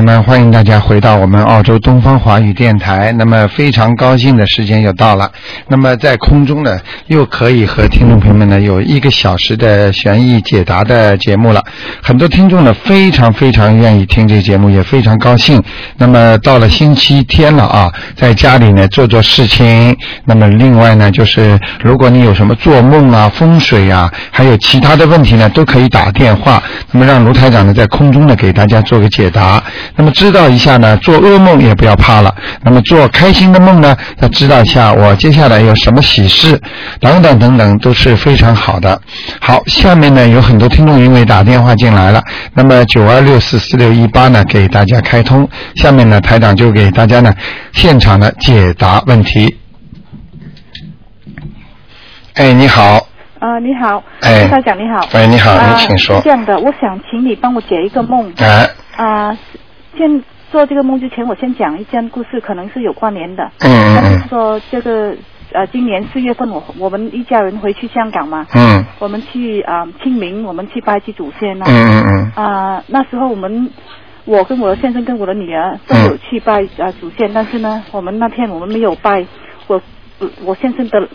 友们，欢迎大家回到我们澳洲东方华语电台。那么非常高兴的时间又到了，那么在空中呢，又可以和听众朋友们呢有一个小时的悬疑解答的节目了。很多听众呢非常非常愿意听这节目，也非常高兴。那么到了星期天了啊，在家里呢做做事情。那么另外呢，就是如果你有什么做梦啊、风水啊，还有其他的问题呢，都可以打电话。那么让卢台长呢在空中呢给大家做个解答。那么知道一下呢，做噩梦也不要怕了。那么做开心的梦呢，要知道一下我接下来有什么喜事，等等等等都是非常好的。好，下面呢有很多听众因为打电话进来了，那么九二六四四六一八呢给大家开通，下面呢台长就给大家呢现场的解答问题。哎，你好，啊，你好，哎台长你好，哎你好啊你请说是这样的，我想请你帮我解一个梦。哎，啊，先做这个梦之前，我先讲一件故事，可能是有关联的。嗯嗯他是嗯说这个呃，今年四月份我我们一家人回去香港嘛，嗯我们去啊、清明，我们去拜祭祖先嗯啊。嗯嗯啊、那时候我们我跟我的先生跟我的女儿都有去拜啊、祖先，但是呢，我们那天我们没有拜我我先生的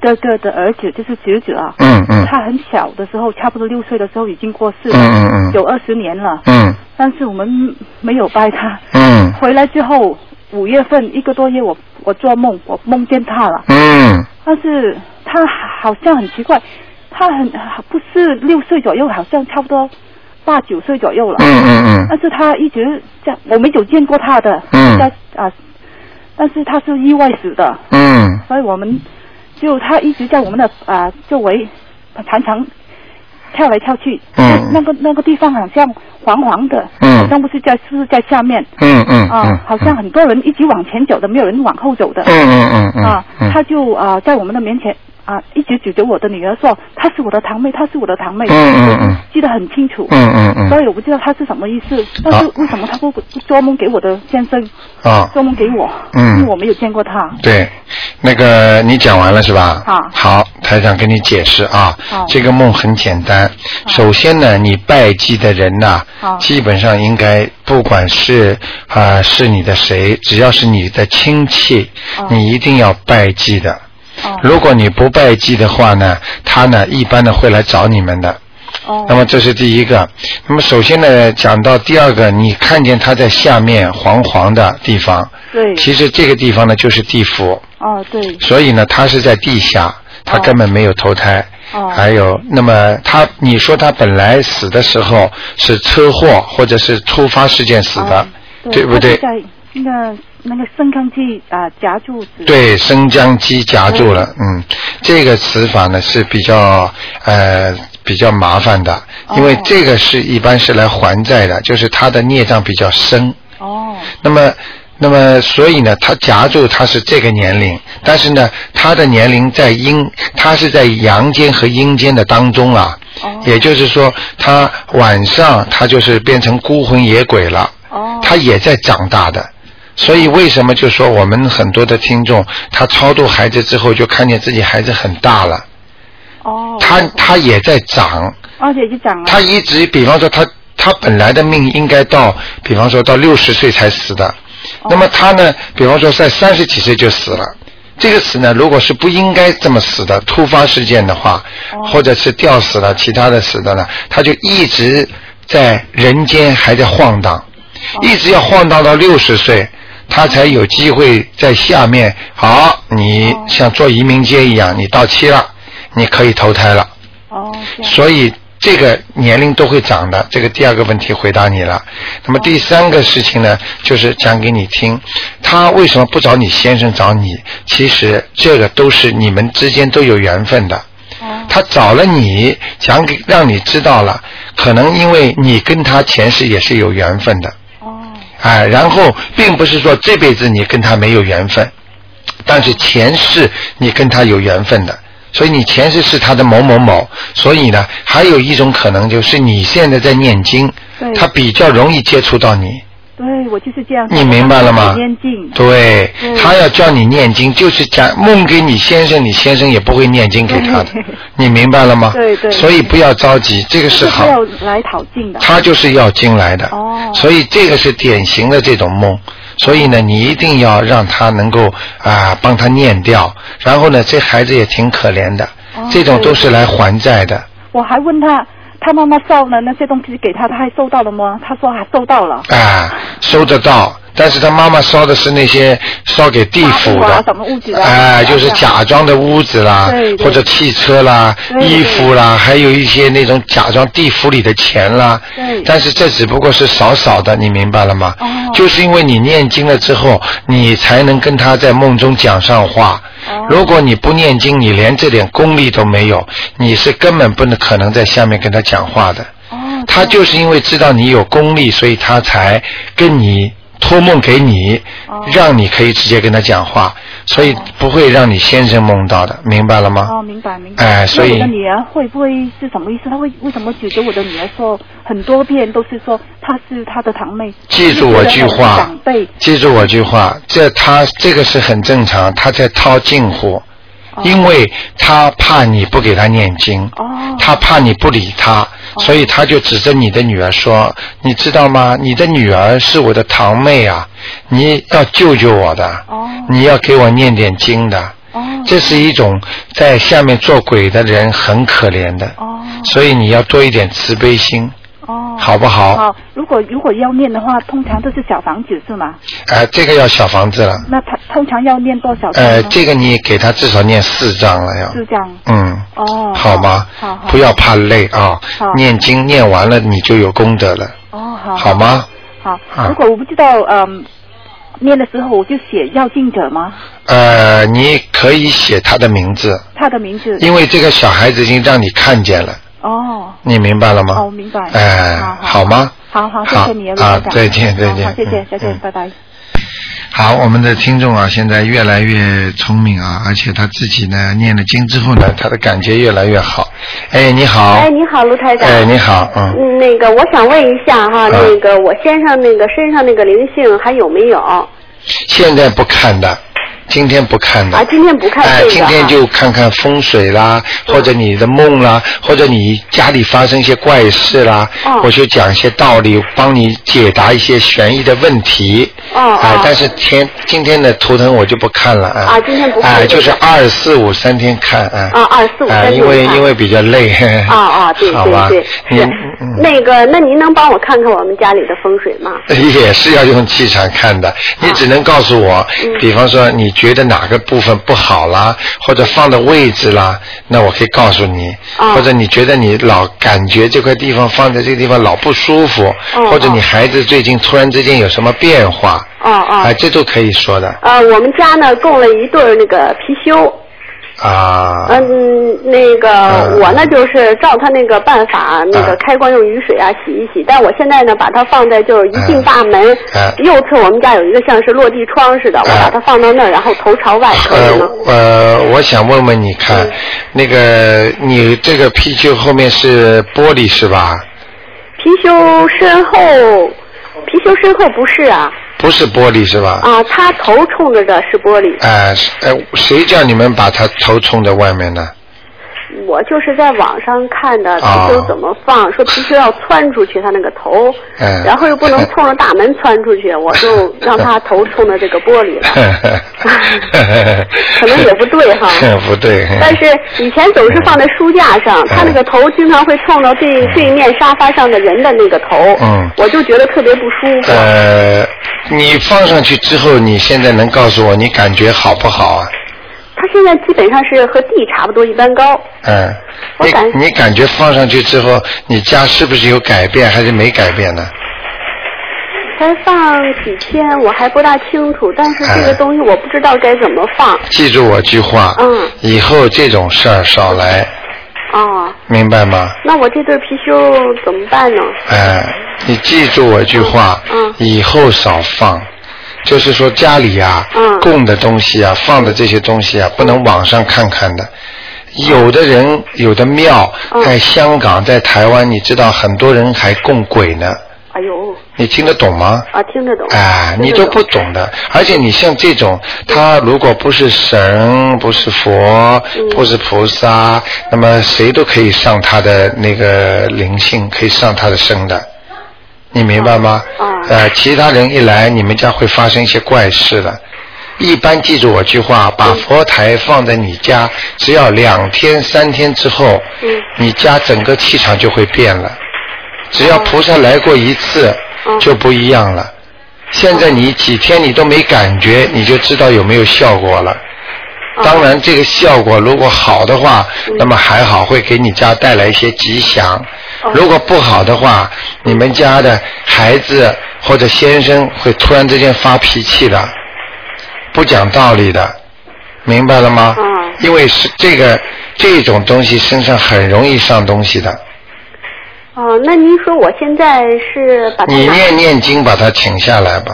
哥哥的儿子，就是侄子啊。嗯嗯他很小的时候，差不多六岁的时候已经过世了，嗯嗯嗯有二十年了。嗯但是我们没有拜他。嗯回来之后，五月份一个多月我，我做梦，我梦见他了。嗯但是他好像很奇怪，他很不是六岁左右，好像差不多八九岁左右了。嗯嗯嗯但是他一直在，我没有见过他的。嗯在啊，但是他是意外死的，嗯所以我们就他一直在我们的啊周围，常常跳来跳去。嗯那个那个地方好像黄黄的，嗯好像不是在是不是在下面嗯嗯啊？好像很多人一直往前走的，没有人往后走的。嗯嗯嗯嗯他就啊在我们的面前啊一直指着我的女儿说，她是我的堂妹，她是我的堂妹，嗯嗯嗯记得很清楚。嗯嗯嗯所以我不知道她是什么意思，但是为什么她不不做梦给我的先生，啊做梦给我？嗯因为我没有见过她。对，那个你讲完了是吧？啊好，台长跟你解释啊好。这个梦很简单。首先呢，你拜祭的人呐好，基本上应该不管是啊、是你的谁，只要是你的亲戚，哦你一定要拜祭的。哦如果你不拜祭的话呢，他呢一般呢会来找你们的。哦那么这是第一个。那么首先呢，讲到第二个，你看见他在下面黄黄的地方，对，其实这个地方呢就是地府，哦对，所以呢他是在地下，他哦根本没有投胎。哦还有，那么他，你说他本来死的时候是车祸或者是突发事件死的，哦对不对？那个那个生康剂啊夹住死。对，生姜鸡夹住了，嗯，这个词法呢是比较呃比较麻烦的，因为哦这个是一般是来还债的，就是他的孽障比较深，哦那么。那么，所以呢，他夹住他是这个年龄，但是呢，他的年龄在阴，他是在阳间和阴间的当中啊，哦也就是说，他晚上他就是变成孤魂野鬼了，哦他也在长大的。所以为什么就说我们很多的听众，他超度孩子之后就看见自己孩子很大了，哦，他他也在长，而且就长了。他一直，比方说他他本来的命应该到，比方说到六十岁才死的，哦。那么他呢，比方说在三十几岁就死了。这个死呢，如果是不应该这么死的突发事件的话，哦。或者是吊死了，其他的死的呢，他就一直在人间还在晃荡，哦一直要晃荡到六十岁，他才有机会在下面。好，你哦像做移民街一样，你到期了，你可以投胎了。哦，所以这个年龄都会长的。这个第二个问题回答你了。那么第三个事情呢，就是讲给你听，他为什么不找你先生找你？其实这个都是你们之间都有缘分的。哦他找了你，讲给让你知道了，可能因为你跟他前世也是有缘分的，哦哎，然后并不是说这辈子你跟他没有缘分，但是前世你跟他有缘分的，所以你前世是他的某某某，所以呢，还有一种可能就是你现在在念经，他比较容易接触到你，对我就是这样。你明白了吗念经。对对他要叫你念经，就是讲梦给你先生，你先生也不会念经给他的，你明白了吗？对对所以不要着急，这个是好是。要来讨经的。他就是要经来的，哦所以这个是典型的这种梦。所以呢，你一定要让他能够啊帮他念掉，然后呢，这孩子也挺可怜的，哦这种都是来还债的我还问他，他妈妈烧了那些东西给他，他还收到了吗？他说还收到了。啊，收得到。但是他妈妈烧的是那些烧给地府的哎、就是假装的屋子啦或者汽车啦、衣服啦，还有一些那种假装地府里的钱啦。但是这只不过是少少的，你明白了吗？哦就是因为你念经了之后，你才能跟他在梦中讲上话。哦如果你不念经，你连这点功力都没有，你是根本不能可能在下面跟他讲话的。哦，他就是因为知道你有功力，所以他才跟你托梦给你，哦让你可以直接跟他讲话，所以不会让你先生梦到的，明白了吗？哦，明白明白。哎所以那我的女儿会不会是什么意思？她为为什么觉得我的女儿说很多遍都是说她是她的堂妹？记住我句话长辈。记住我句话，这她这个是很正常，她在套近乎，哦因为他怕你不给他念经，哦他怕你不理他，所以他就指着你的女儿说：“你知道吗？你的女儿是我的堂妹啊，你要救救我的，哦你要给我念点经的。”哦这是一种在下面做鬼的人很可怜的，哦所以你要多一点慈悲心，哦，好不好？好，如果如果要念的话，通常都是小房子是吗？呃，这个要小房子了，那他通常要念多少？呃，这个你给他至少念四张了要，四张。嗯，哦，好吗？好好。不要怕累啊好，念经念完了你就有功德了，哦，好。好吗？好啊，如果我不知道，嗯，念的时候我就写要敬者吗？呃，你可以写他的名字，他的名字。因为这个小孩子已经让你看见了，哦。你明白了吗？哦，明白。哎、好好吗？好好，谢好谢你啊卢台长再见再见好好谢谢见嗯，拜拜。好，我们的听众啊，现在越来越聪明啊，而且他自己呢念了经之后呢，他的感觉越来越好。哎，你好。哎，你好，卢台长。哎，你好，嗯。嗯，那个我想问一下哈，啊那个我先生那个身上那个灵性还有没有？现在不看的，今天不看的。啊，今天不看哎这，个今天就看看风水啦，或者你的梦啦，或者你家里发生一些怪事啦，哦我就讲一些道理，帮你解答一些悬疑的问题。哦哦，哎但是天今天的图腾我就不看了啊。啊今天不看哎，就是二四五三天看啊。啊二四五三哎，天因为因为比较累。啊啊，对好吧对对，是嗯那个，那您能帮我看看我们家里的风水吗？也是要用气场看的，你只能告诉我，嗯比方说你觉得哪个部分不好啦，或者放的位置啦，那我可以告诉你，哦。或者你觉得你老感觉这块地方放在这个地方老不舒服，哦或者你孩子最近突然之间有什么变化，啊这都可以说的。呃，我们家呢供了一对儿那个貔貅，啊。嗯，那个嗯我呢就是照他那个办法，那个啊开关用雨水啊洗一洗。但我现在呢把它放在就是一进大门嗯右侧，我们家有一个像是落地窗似的，我把它放到那儿，然后头朝外，可以吗？呃呃，我想问问你看，嗯那个你这个貔貅后面是玻璃是吧？貔貅身后，貔貅身后不是啊不是玻璃是吧？啊，他头冲着的是玻璃。哎，是哎，谁叫你们把他头冲在外面呢？我就是在网上看的啊貔貅怎么放，说貔貅要窜出去，它那个头，嗯然后又不能冲着大门窜出去，我就让它头冲着这个玻璃了。可能也不对哈 不对。但是以前总是放在书架上，它那个头经常会冲到对对面沙发上的人的那个头，嗯我就觉得特别不舒服。呃，你放上去之后，你现在能告诉我你感觉好不好啊？它现在基本上是和地差不多一般高。嗯，我感你你感觉放上去之后，你家是不是有改变，还是没改变呢？才放几天，我还不大清楚，但是这个哎东西我不知道该怎么放。记住我句话，嗯以后这种事儿少来，哦，明白吗？那我这对貔貅怎么办呢？哎，你记住我句话，嗯嗯以后少放。就是说家里啊，嗯供的东西啊，放的这些东西啊，不能网上看看的。有的人，有的庙，嗯在香港，在台湾，你知道很多人还供鬼呢。哎呦，你听得懂吗？啊，听得懂。哎，你都不懂的，而且你像这种，他如果不是神，不是佛，不是菩萨，那么谁都可以上他的那个灵性，可以上他的身的，你明白吗？啊。呃，其他人一来，你们家会发生一些怪事的。一般记住我句话，把佛台放在你家，只要两天三天之后，你家整个气场就会变了。只要菩萨来过一次，就不一样了。现在你几天你都没感觉，你就知道有没有效果了。当然，这个效果如果好的话，那么还好，会给你家带来一些吉祥。如果不好的话，你们家的孩子或者先生会突然之间发脾气的，不讲道理的，明白了吗？因为是这个这种东西身上很容易上东西的。哦，那您说我现在是把你念念经把它请下来吧，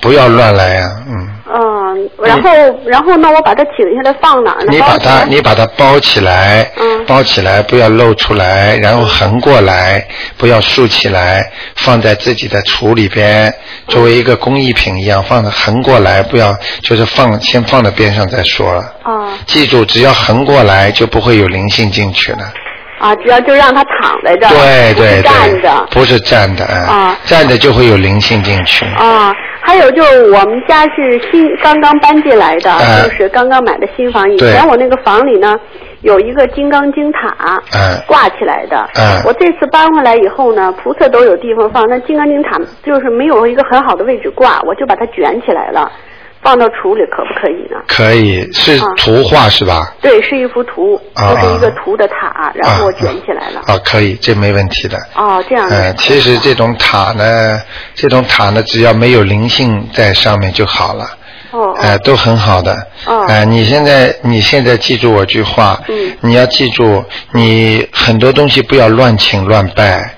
不要乱来呀，嗯。嗯，然后然后那我把它请下来放哪呢？你把它你把它包起来，嗯，包起来不要露出来，然后横过来，不要竖起来，放在自己的橱里边，作为一个工艺品一样放的横过来，不要就是放先放在边上再说了。啊。记住，只要横过来就不会有灵性进去了。啊，只要就让他躺在这儿，对对对，站着，不是站的，啊，站着就会有灵性进去。啊，还有就我们家是新刚刚搬进来的，就是刚刚买的新房。以前我那个房里呢，有一个金刚经塔，挂起来的。我这次搬回来以后呢，菩萨都有地方放，那金刚经塔就是没有一个很好的位置挂，我就把它卷起来了。放到橱里可不可以呢？可以，是图画是吧？对，是一幅图，就是一个图的塔，然后我卷起来了。啊，可以，这没问题的。哦，这样。嗯，其实这种塔呢，这种塔呢，只要没有灵性在上面就好了。哦。哎，都很好的。哦。哎，你现在你现在记住我句话。嗯。你要记住，你很多东西不要乱请乱拜。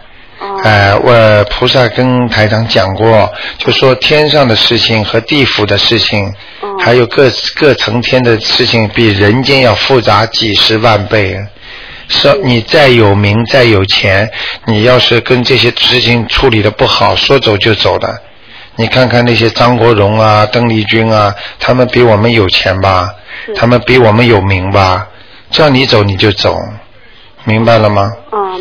哎，我菩萨跟台长讲过，就说天上的事情和地府的事情，还有各各层天的事情，比人间要复杂几十万倍。说你再有名再有钱，你要是跟这些事情处理的不好，说走就走的。你看看那些张国荣啊、邓丽君啊，他们比我们有钱吧？他们比我们有名吧？叫你走你就走。明白了吗？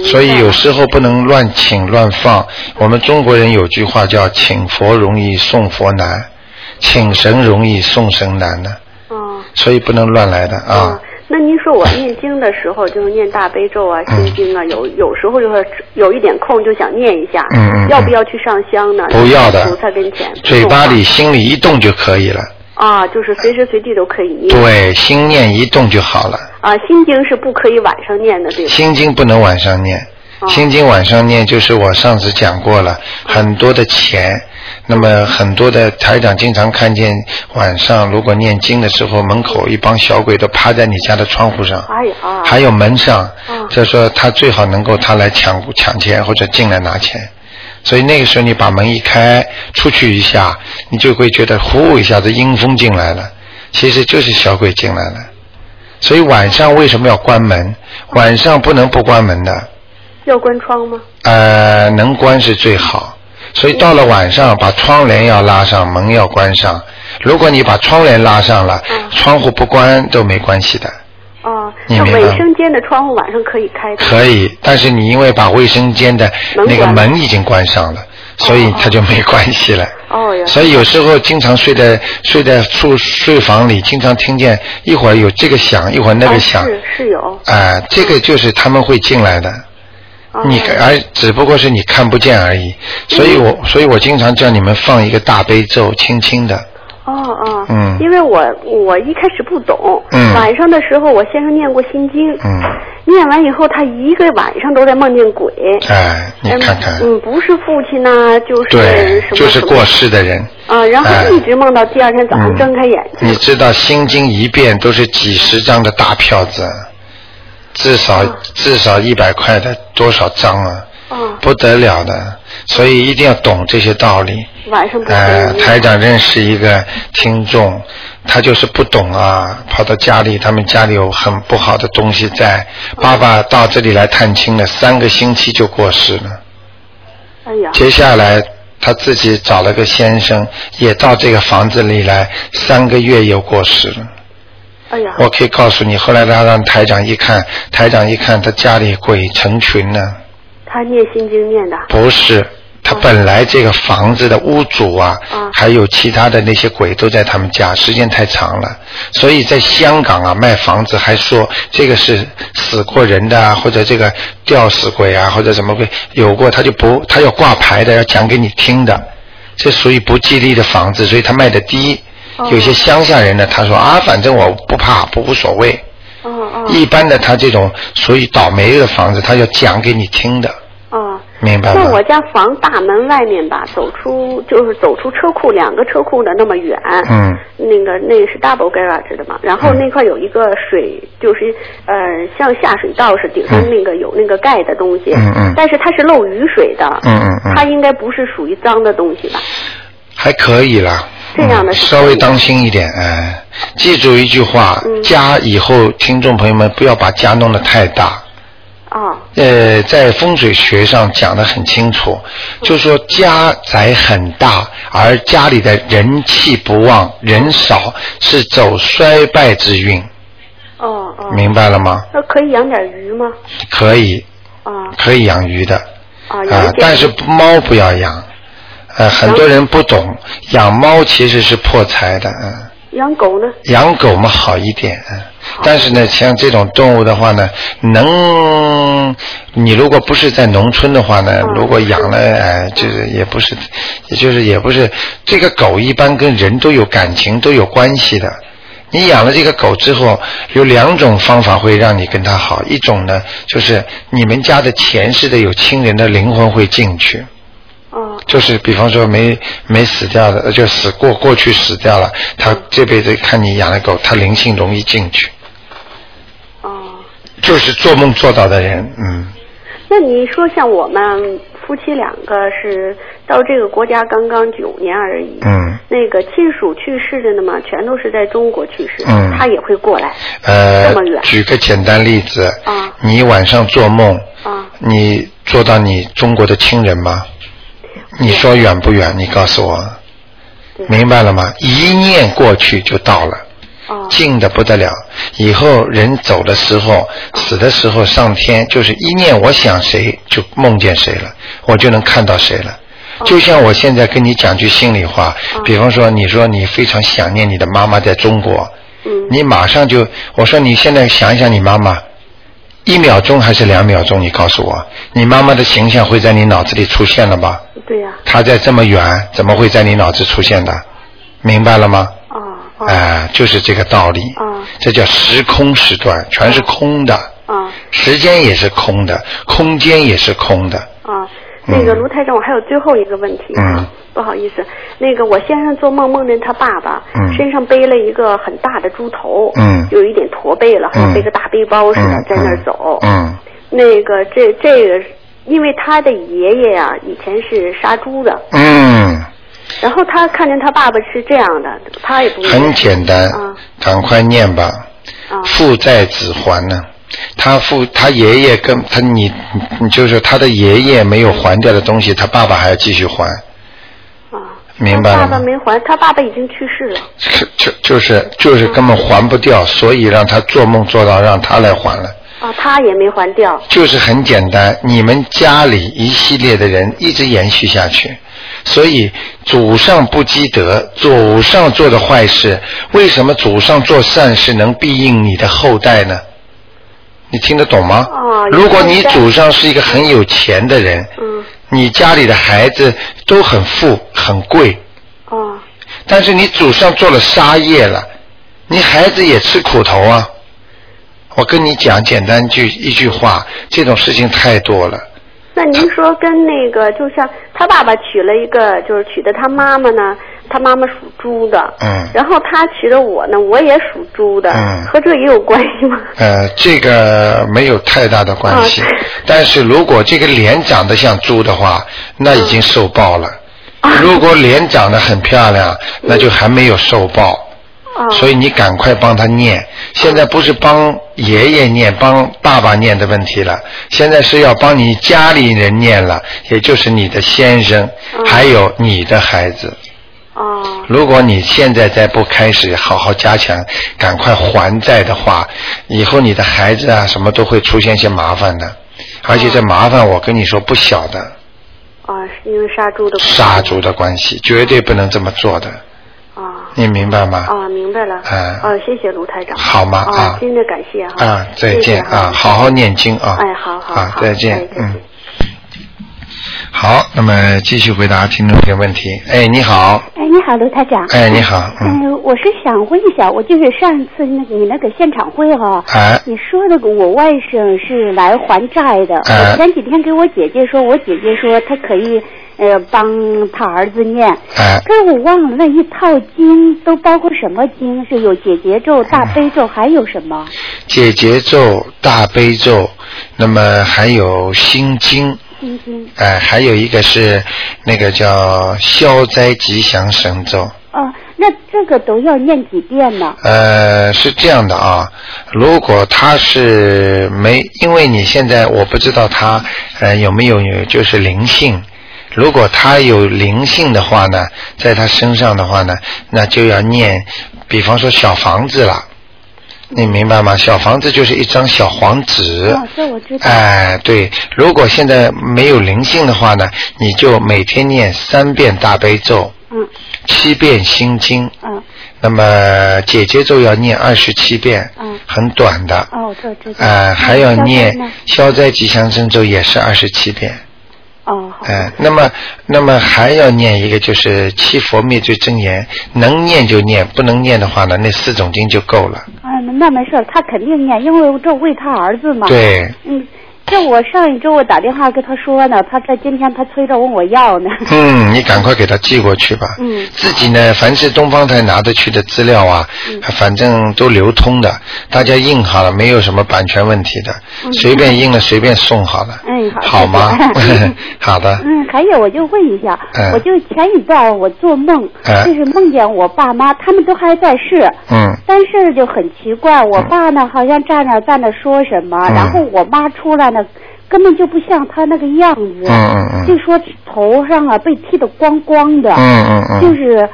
所以有时候不能乱请乱放。我们中国人有句话叫“请佛容易送佛难，请神容易送神难”呢。哦。所以不能乱来的啊。那您说我念经的时候，就是念大悲咒啊、心经啊，有有时候就是有一点空就想念一下。嗯嗯。要不要去上香呢？不要的。菩萨跟前。嘴巴里、心里一动就可以了。啊，就是随时随地都可以念。对，心念一动就好了。啊，心经是不可以晚上念的，对吧？心经不能晚上念，心经晚上念就是我上次讲过了，很多的钱，那么很多的台长经常看见晚上如果念经的时候，门口一帮小鬼都趴在你家的窗户上，还有门上，就说他最好能够他来抢抢钱或者进来拿钱。所以那个时候你把门一开出去一下，你就会觉得呼一下子阴风进来了，其实就是小鬼进来了。所以晚上为什么要关门？晚上不能不关门的。要关窗吗？呃，能关是最好。所以到了晚上，把窗帘要拉上，门要关上。如果你把窗帘拉上了，窗户不关都没关系的。哦，那卫生间的窗户晚上可以开的。可以，但是你因为把卫生间的那个门已经关上了，所以它就没关系了。哦呀。所以有时候经常睡在睡在宿睡房里，经常听见一会儿有这个响，一会儿那个响。是是有。啊，这个就是他们会进来的。你而只不过是你看不见而已，所以我所以我经常叫你们放一个大悲咒，轻轻的。哦哦，嗯，因为我我一开始不懂，嗯，晚上的时候我先生念过心经，嗯，念完以后他一个晚上都在梦见鬼，哎，你看看，嗯，不是父亲呐，就是对，什么就是过世的人，啊，然后一直梦到第二天早上睁开眼睛。你知道心经一遍都是几十张的大票子，至少至少一百块的多少张啊？啊？不得了的，所以一定要懂这些道理。晚上不呃，台长认识一个听众，他就是不懂啊，跑到家里，他们家里有很不好的东西在，爸爸到这里来探亲了，三个星期就过世了。哎呀。接下来他自己找了个先生，也到这个房子里来，三个月又过世了。哎呀。我可以告诉你，后来他让台长一看，台长一看，他家里鬼成群呢。他念心经念的。不是。他本来这个房子的屋主啊，还有其他的那些鬼都在他们家，时间太长了，所以在香港啊卖房子还说这个是死过人的啊，或者这个吊死鬼啊，或者什么鬼有过，他就不他要挂牌的，要讲给你听的，这属于不吉利的房子，所以他卖的低。有些乡下人呢，他说啊，反正我不怕，不无所谓。一般的他这种属于倒霉的房子，他要讲给你听的。明白在我家房大门外面吧，走出就是走出车库两个车库的那么远。嗯。那个那是 double garage 的嘛，然后那块有一个水，就是呃像下水道似的，顶上那个有那个盖的东西。嗯嗯。但是它是漏雨水的。嗯嗯嗯。它应该不是属于脏的东西吧？还可以啦。这样的。稍微当心一点，哎，记住一句话：家以后听众朋友们不要把家弄得太大。啊，呃，在风水学上讲的很清楚，就说家宅很大，而家里的人气不旺，人少是走衰败之运。哦哦。明白了吗？那可以养点鱼吗？可以。啊。可以养鱼的。啊，养但是猫不要养，呃，很多人不懂，养猫其实是破财的，嗯。养狗呢？养狗嘛好一点，但是呢，像这种动物的话呢，能你如果不是在农村的话呢，如果养了，哎，就是也不是，也就是也不是，这个狗一般跟人都有感情，都有关系的。你养了这个狗之后，有两种方法会让你跟它好，一种呢，就是你们家的前世的有亲人的灵魂会进去。就是比方说没没死掉的，就死过过去死掉了，他这辈子看你养的狗，他灵性容易进去。哦。就是做梦做到的人，嗯。那你说像我们夫妻两个是到这个国家刚刚九年而已，嗯。那个亲属去世的呢嘛，全都是在中国去世，嗯。他也会过来。呃。这么远。举个简单例子。啊。你晚上做梦。啊。你做到你中国的亲人吗？你说远不远？你告诉我，明白了吗？一念过去就到了，近的不得了。以后人走的时候，死的时候上天，就是一念我想谁就梦见谁了，我就能看到谁了。就像我现在跟你讲句心里话，比方说你说你非常想念你的妈妈在中国，你马上就我说你现在想一想你妈妈。一秒钟还是两秒钟？你告诉我，你妈妈的形象会在你脑子里出现了吧？对呀。她在这么远，怎么会在你脑子出现的？明白了吗？啊。哎，就是这个道理。啊。这叫时空时段，全是空的。啊。时间也是空的，空间也是空的。啊。那个卢台长，我还有最后一个问题。嗯。不好意思，那个我先生做梦梦见他爸爸身上背了一个很大的猪头，嗯，有一点驼背了，好像背个大背包似的在那儿走。嗯。那个这这个，因为他的爷爷呀以前是杀猪的。嗯。然后他看见他爸爸是这样的，他也不。很简单。啊。赶快念吧。啊。父债子还呢。他父他爷爷跟他你你就是他的爷爷没有还掉的东西，他爸爸还要继续还。啊，明白了。爸爸没还，他爸爸已经去世了。就就是就是根本还不掉，所以让他做梦做到让他来还了。啊，他也没还掉。就是很简单，你们家里一系列的人一直延续下去，所以祖上不积德，祖上做的坏事，为什么祖上做善事能庇应你的后代呢？你听得懂吗？如果你祖上是一个很有钱的人，你家里的孩子都很富很贵，但是你祖上做了杀业了，你孩子也吃苦头啊。我跟你讲简单句一句话，这种事情太多了。那您说跟那个，就像他爸爸娶了一个，就是娶的他妈妈呢？他妈妈属猪的，嗯，然后他娶的我呢，我也属猪的，嗯，和这也有关系吗？呃，这个没有太大的关系，但是如果这个脸长得像猪的话，那已经受报了；如果脸长得很漂亮，那就还没有受报。所以你赶快帮他念。现在不是帮爷爷念、帮爸爸念的问题了，现在是要帮你家里人念了，也就是你的先生，还有你的孩子。哦。如果你现在再不开始好好加强，赶快还债的话，以后你的孩子啊，什么都会出现一些麻烦的，而且这麻烦我跟你说不小的。啊，是因为杀猪的。杀猪的关系，绝对不能这么做的。啊。你明白吗？啊，明白了。嗯。哦，谢谢卢台长。好吗？啊。真的感谢哈。啊，再见啊！好好念经啊。哎，好好好。再见，嗯。好，那么继续回答听众朋友问题。哎，你好。哎，你好，卢台长。哎，你好。嗯，我是想问一下，我就是上次那个你那个现场会哈，你说那个我外甥是来还债的。我前几天给我姐姐说，我姐姐说她可以呃帮她儿子念。哎。可是我忘了那一套经都包括什么经？是有解结咒、大悲咒，还有什么？解结咒、大悲咒，那么还有心经。心经。哎，还有一个是那个叫消灾吉祥神咒。哦，那这个都要念几遍呢？呃，是这样的啊，如果他是没，因为你现在我不知道他呃有没有有就是灵性，如果他有灵性的话呢，在他身上的话呢，那就要念，比方说小房子了。你明白吗？小房子就是一张小黄纸。哦，这我知道。哎，对，如果现在没有灵性的话呢，你就每天念三遍大悲咒。嗯。七遍心经。嗯。那么姐姐咒要念二十七遍。嗯。很短的。哦，这知道。哎，还要念消灾吉祥神咒，也是二十七遍。哦，哎，那么，那么还要念一个，就是七佛灭罪真言，能念就念，不能念的话呢，那四种经就够了。啊，那没事，他肯定念，因为这为他儿子嘛。对。嗯。这我上一周我打电话跟他说呢，他在今天他催着问我要呢。嗯，你赶快给他寄过去吧。嗯。自己呢，凡是东方台拿得去的资料啊，反正都流通的，大家印好了，没有什么版权问题的，随便印了随便送好了。嗯，好。好吗？好的。嗯，还有我就问一下，我就前一段我做梦，就是梦见我爸妈他们都还在世。嗯。但是就很奇怪，我爸呢好像站那站那说什么，然后我妈出来呢。根本就不像他那个样子，就说头上啊被剃得光光的，就是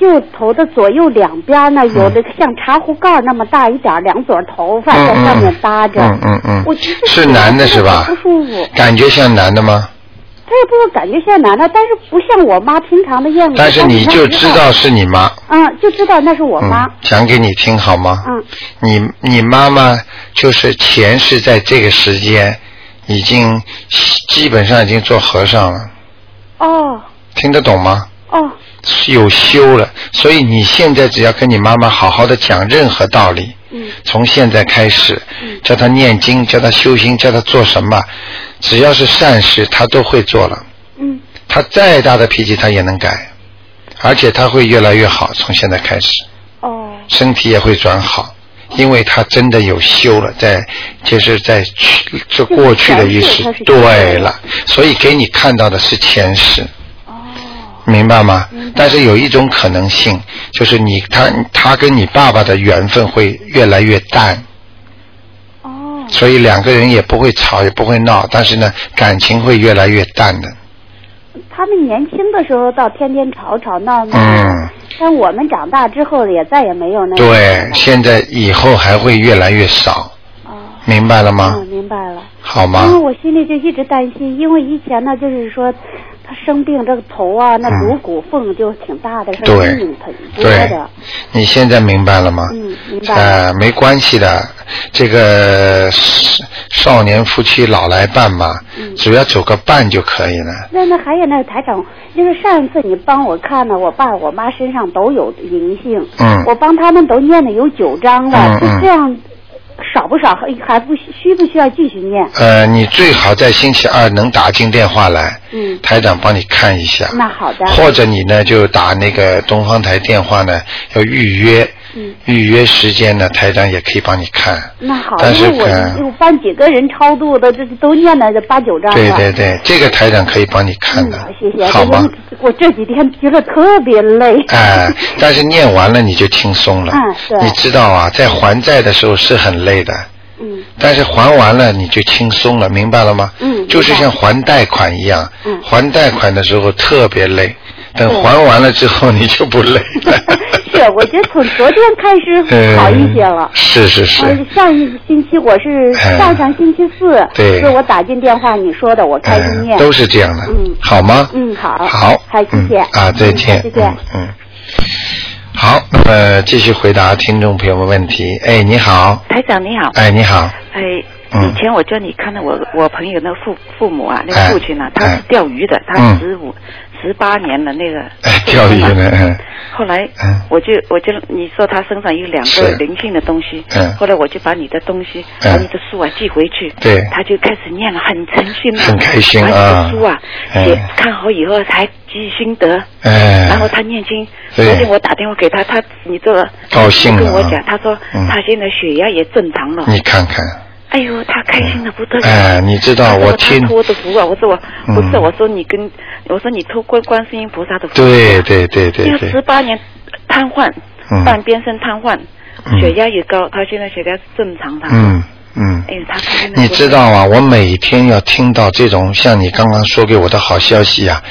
就头的左右两边呢有的像茶壶盖那么大一点两撮头发在上面搭着，我觉得是男的是吧？不舒服，感觉像男的吗？他也不是感觉像男的，但是不像我妈平常的样子。但是你就知道是你妈。嗯，就知道那是我妈。讲给你听好吗？嗯。你你妈妈就是前世在这个时间。已经基本上已经做和尚了。哦。听得懂吗？哦。有修了，所以你现在只要跟你妈妈好好的讲任何道理。嗯。从现在开始，叫他念经，叫他修心，叫他做什么，只要是善事，他都会做了。嗯。他再大的脾气，他也能改，而且他会越来越好。从现在开始。哦。身体也会转好。因为他真的有修了，在就是在去这过去的意识，对了，所以给你看到的是前世，明白吗？但是有一种可能性，就是你他他跟你爸爸的缘分会越来越淡，哦，所以两个人也不会吵也不会闹，但是呢，感情会越来越淡的。他们年轻的时候倒天天吵吵闹闹，嗯，但我们长大之后也再也没有那。对，现在以后还会越来越少。哦。明白了吗？嗯，明白了。好吗？因为我心里就一直担心，因为以前呢，就是说他生病这个头啊，那颅骨缝就挺大的，是阴影很多的。你现在明白了吗？嗯，明白。呃，没关系的，这个少年夫妻老来伴嘛，只要走个伴就可以了。那那还有那个台长，就是上一次你帮我看了，我爸我妈身上都有灵性，嗯，我帮他们都念了有九章了，就这样。少不少，还还不需不需要继续念？呃，你最好在星期二能打进电话来，嗯，台长帮你看一下。那好的。或者你呢，就打那个东方台电话呢，要预约，预约时间呢，台长也可以帮你看。那好，但是我有帮几个人超度的，这都念了这八九章对对对，这个台长可以帮你看的。谢谢。好吗？我这几天觉得特别累。哎，但是念完了你就轻松了。嗯，对。你知道啊，在还债的时候是很累的。嗯。但是还完了你就轻松了，明白了吗？嗯。就是像还贷款一样。嗯。还贷款的时候特别累。等还完了之后，你就不累。是，我觉得从昨天开始好一些了。是是是。上一星期我是上上星期四，对，是我打进电话你说的，我开始念。都是这样的。嗯。好吗？嗯，好。好。好，谢谢。啊，再见。再见。嗯。好，那么继续回答听众朋友们问题。哎，你好。台长你好。哎，你好。哎，以前我叫你看到我我朋友那父父母啊，那个父亲啊，他是钓鱼的，他十五。十八年的那个钓鱼呢，后来我就我就你说他身上有两个灵性的东西，后来我就把你的东西把你的书啊寄回去，对。他就开始念了，很诚心啊，很开心啊，书啊写看好以后才记心得，然后他念经，昨天我打电话给他，他你这个高兴跟我讲，他说他现在血压也正常了，你看看。哎呦，他开心的不得了！哎，你知道我听托的福啊！我说我不是，我说你跟我说你托观观世音菩萨的福。对对对对。因为十八年瘫痪，半边身瘫痪，血压也高，他现在血压是正常的。嗯。嗯，你知道啊，我每天要听到这种像你刚刚说给我的好消息啊，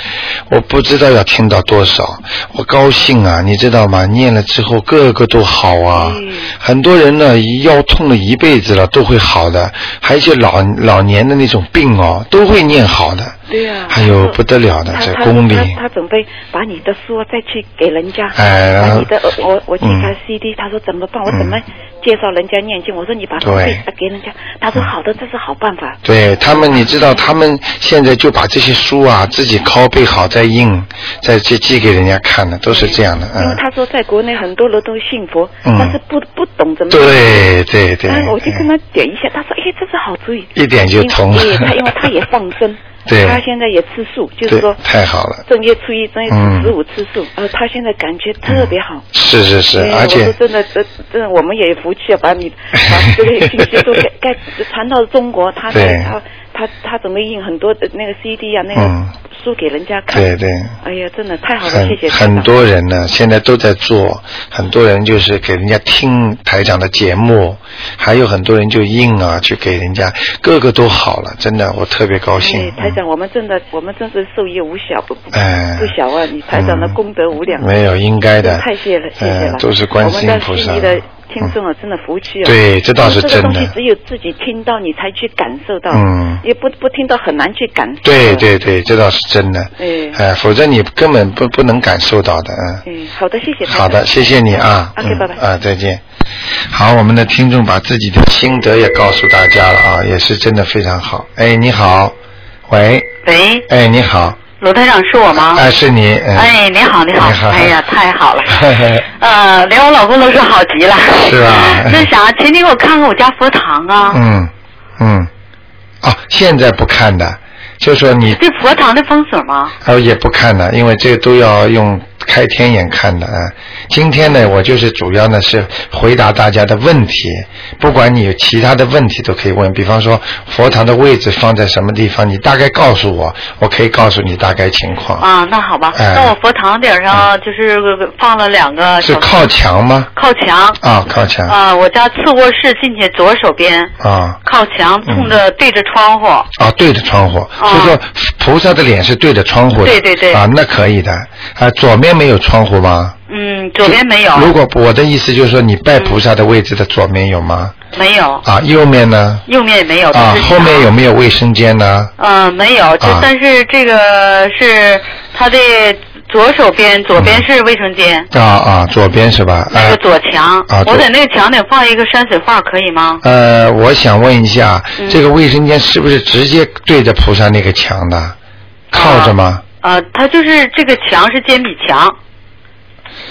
我不知道要听到多少，我高兴啊，你知道吗？念了之后个个都好啊，很多人呢腰痛了一辈子了都会好的，还有一些老老年的那种病哦都会念好的。对呀，还有不得了的这功力。他他准备把你的书再去给人家，哎，把你的我我去看 CD，他说怎么办？我怎么介绍人家念经？我说你把书给人家，他说好的，这是好办法。对他们，你知道他们现在就把这些书啊自己拷贝好再印，再去寄给人家看的，都是这样的。因为他说在国内很多人都信佛，但是不不懂怎么。对对对。我就跟他点一下，他说哎，这是好主意。一点就通。对，他因为他也放生。他现在也吃素，就是说太好了。正月初一、正月十五吃素，呃，他现在感觉特别好。是是是，而且真的，这这我们也有福气啊，把你把这个信息都给 该传到中国，他他。他他准备印很多的那个 CD 啊，那个书给人家看。对对。哎呀，真的太好了，谢谢。很多人呢，现在都在做，很多人就是给人家听台长的节目，还有很多人就印啊，去给人家，个个都好了，真的，我特别高兴。台长，我们真的，我们真是受益无小，不不不小啊！你台长的功德无量。没有，应该的。太谢了，谢谢了。都是观世音菩萨。听众啊，真的福气啊！对，这倒是真的。这个东西只有自己听到，你才去感受到。嗯。也不不听到，很难去感受。对对对，这倒是真的。哎。哎，否则你根本不不能感受到的，嗯。嗯，好的，谢谢。好的，谢谢你啊。OK，拜拜。啊，再见。好，我们的听众把自己的心得也告诉大家了啊，也是真的非常好。哎，你好，喂。喂。哎，你好。罗台长是我吗？哎，是你。哎，你好，你好。你好哎呀，太好了。呃，连我老公都说好极了。是啊。那啥，请你给我看看我家佛堂啊。嗯嗯。哦，现在不看的，就说你。这佛堂的风水吗？哦，也不看的，因为这个都要用。开天眼看的啊！今天呢，我就是主要呢是回答大家的问题，不管你有其他的问题都可以问。比方说佛堂的位置放在什么地方，你大概告诉我，我可以告诉你大概情况。啊，那好吧。那我佛堂顶上就是放了两个。是靠墙吗？靠墙。啊，靠墙。啊，我家次卧室进去左手边。啊。靠墙，冲着对着窗户。啊，对着窗户。所以说菩萨的脸是对着窗户的。对对对。啊，那可以的。啊，左面。没有窗户吗？嗯，左边没有。如果我的意思就是说，你拜菩萨的位置的左面有吗？没有。啊，右面呢？右面也没有。啊，后面有没有卫生间呢？嗯，没有。就但是这个是他的左手边，左边是卫生间。啊啊，左边是吧？那个左墙。啊。我在那个墙顶放一个山水画，可以吗？呃，我想问一下，这个卫生间是不是直接对着菩萨那个墙的？靠着吗？呃，它就是这个墙是尖笔墙，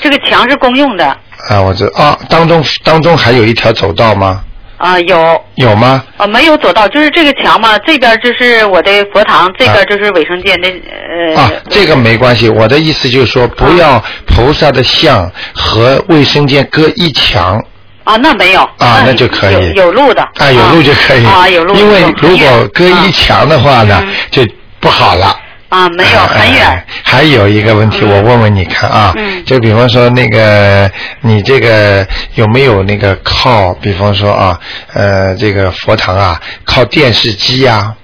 这个墙是公用的。啊，我知啊，当中当中还有一条走道吗？啊，有有吗？啊，没有走道，就是这个墙嘛，这边就是我的佛堂，这边就是卫生间的呃。啊，这个没关系，我的意思就是说，不要菩萨的像和卫生间隔一墙。啊，那没有。啊，那就可以。有路的。啊，有路就可以。啊，有路。因为如果隔一墙的话呢，就不好了。啊，没有 很远。还有一个问题，我问问你看啊，就比方说那个你这个有没有那个靠，比方说啊，呃，这个佛堂啊，靠电视机呀？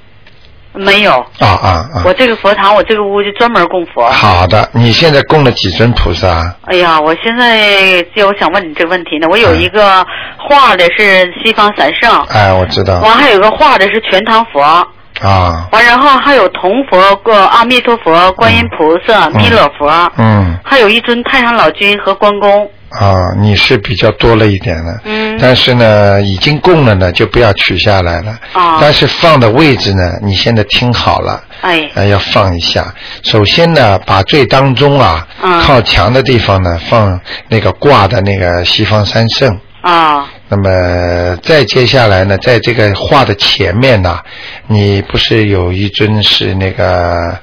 没有。啊啊啊！我这个佛堂，我这个屋就专门供佛。好的，你现在供了几尊菩萨？哎呀，我现在就我想问你这个问题呢，我有一个画的是西方三圣。哎，我知道。完还有个画的是全唐佛。啊，完然后还有铜佛、个阿弥陀佛、观音菩萨、弥勒佛，嗯，还有一尊太上老君和关公。啊，你是比较多了一点了，嗯，但是呢，已经供了呢，就不要取下来了。啊，但是放的位置呢，你现在听好了，哎，要放一下。首先呢，把最当中啊，靠墙的地方呢，放那个挂的那个西方三圣。啊。那么再接下来呢，在这个画的前面呢，你不是有一尊是那个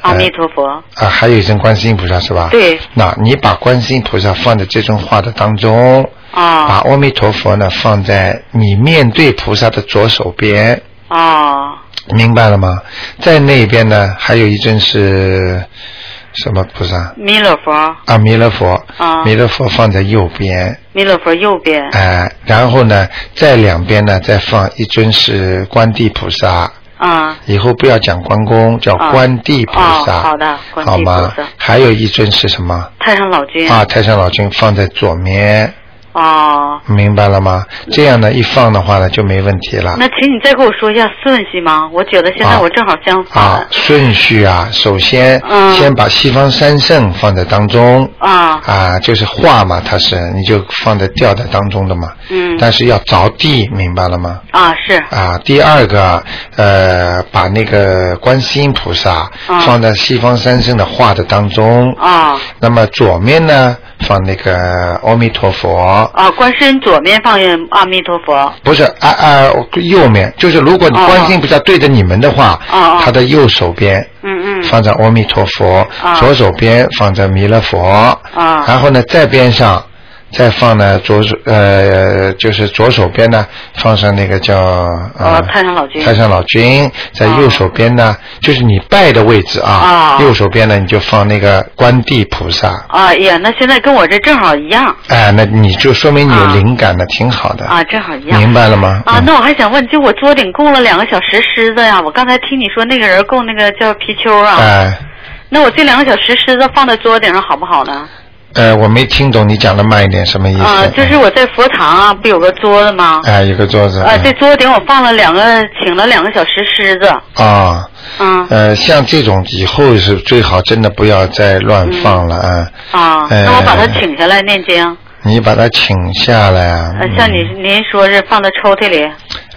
阿弥陀佛啊，还有一尊观世音菩萨是吧？对。那你把观世音菩萨放在这尊画的当中，啊，把阿弥陀佛呢放在你面对菩萨的左手边，啊，明白了吗？在那边呢，还有一尊是。什么菩萨？弥勒佛。啊，弥勒佛。啊。弥勒佛放在右边。弥勒佛右边。哎，然后呢，在两边呢，再放一尊是观地菩萨。啊。以后不要讲关公，叫观地菩萨。好的，好吗？还有一尊是什么？太上老君。啊，太上老君放在左面。哦，明白了吗？这样呢，一放的话呢，就没问题了。那请你再给我说一下顺序吗？我觉得现在我正好相反。啊，顺序啊，首先先把西方三圣放在当中。啊。啊，就是画嘛，它是你就放在吊在当中的嘛。嗯。但是要着地，明白了吗？啊，是。啊，第二个，呃，把那个观世音菩萨放在西方三圣的画的当中。啊。那么左面呢？放那个阿弥陀佛啊，观世音左面放阿弥陀佛，不是啊啊，右面就是如果你观世音菩萨对着你们的话，啊他的右手边嗯嗯。放在阿弥陀佛，左手边放在弥勒佛，啊，然后呢在边上。再放呢，左手呃，就是左手边呢，放上那个叫呃太上老君。太上老君在右手边呢，就是你拜的位置啊。右手边呢，你就放那个观地菩萨。啊呀，那现在跟我这正好一样。哎，那你就说明你有灵感的，挺好的。啊，正好一样。明白了吗？啊，那我还想问，就我桌顶供了两个小石狮子呀，我刚才听你说那个人供那个叫貔貅啊。哎。那我这两个小石狮子放在桌顶上好不好呢？呃，我没听懂你讲的慢一点，什么意思？啊，就是我在佛堂啊，不有个桌子吗？哎，有个桌子。啊，这桌顶我放了两个，请了两个小石狮子。啊。嗯。呃，像这种以后是最好，真的不要再乱放了啊。啊。那我把它请下来念经。你把它请下来啊。像你您说是放在抽屉里。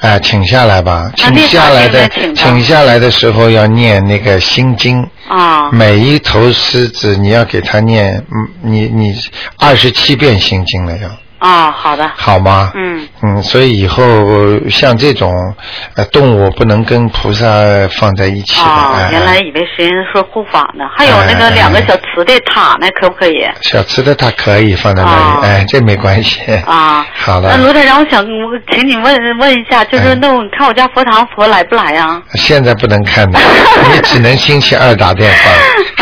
哎，请下来吧，请下来的，请下来的时候要念那个心经。啊。每一头狮子你要给他念，嗯，你你二十七遍心经了要。啊，好的。好吗？嗯。嗯，所以以后像这种呃动物不能跟菩萨放在一起的。啊，原来以为是人说护法呢。还有那个两个小瓷的塔呢，可不可以？小瓷的塔可以放在那里，哎，这没关系。啊。好了。那罗台长，我想请你问问一下，就是那我看我家佛堂佛来不来呀？现在不能看的，你只能星期二打电话，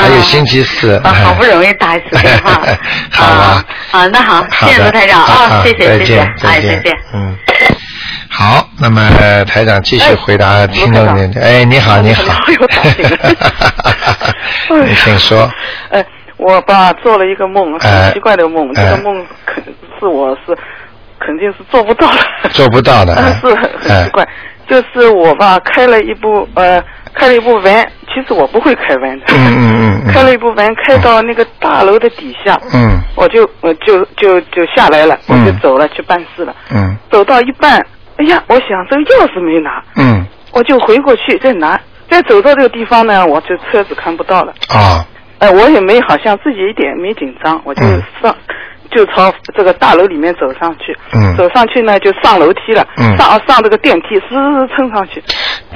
还有星期四。啊，好不容易打一次电话。好啊。啊，那好，谢谢罗台长。啊，谢谢谢谢，哎，再见。嗯，好，那么台长继续回答听众问题。哎，你好，你好。你请说。哎，我爸做了一个梦，很奇怪的梦。这个梦肯是我是肯定是做不到的。做不到的。是很奇怪，就是我爸开了一部呃。开了一部弯，其实我不会开弯的。嗯嗯嗯。开了一部弯，开到那个大楼的底下。嗯。我就我就就就下来了，我就走了去办事了。嗯。走到一半，哎呀，我想这个钥匙没拿。嗯。我就回过去再拿，再走到这个地方呢，我就车子看不到了。啊。哎，我也没好像自己一点没紧张，我就上就朝这个大楼里面走上去，嗯，走上去呢就上楼梯了，嗯，上上这个电梯，嗖蹭上去，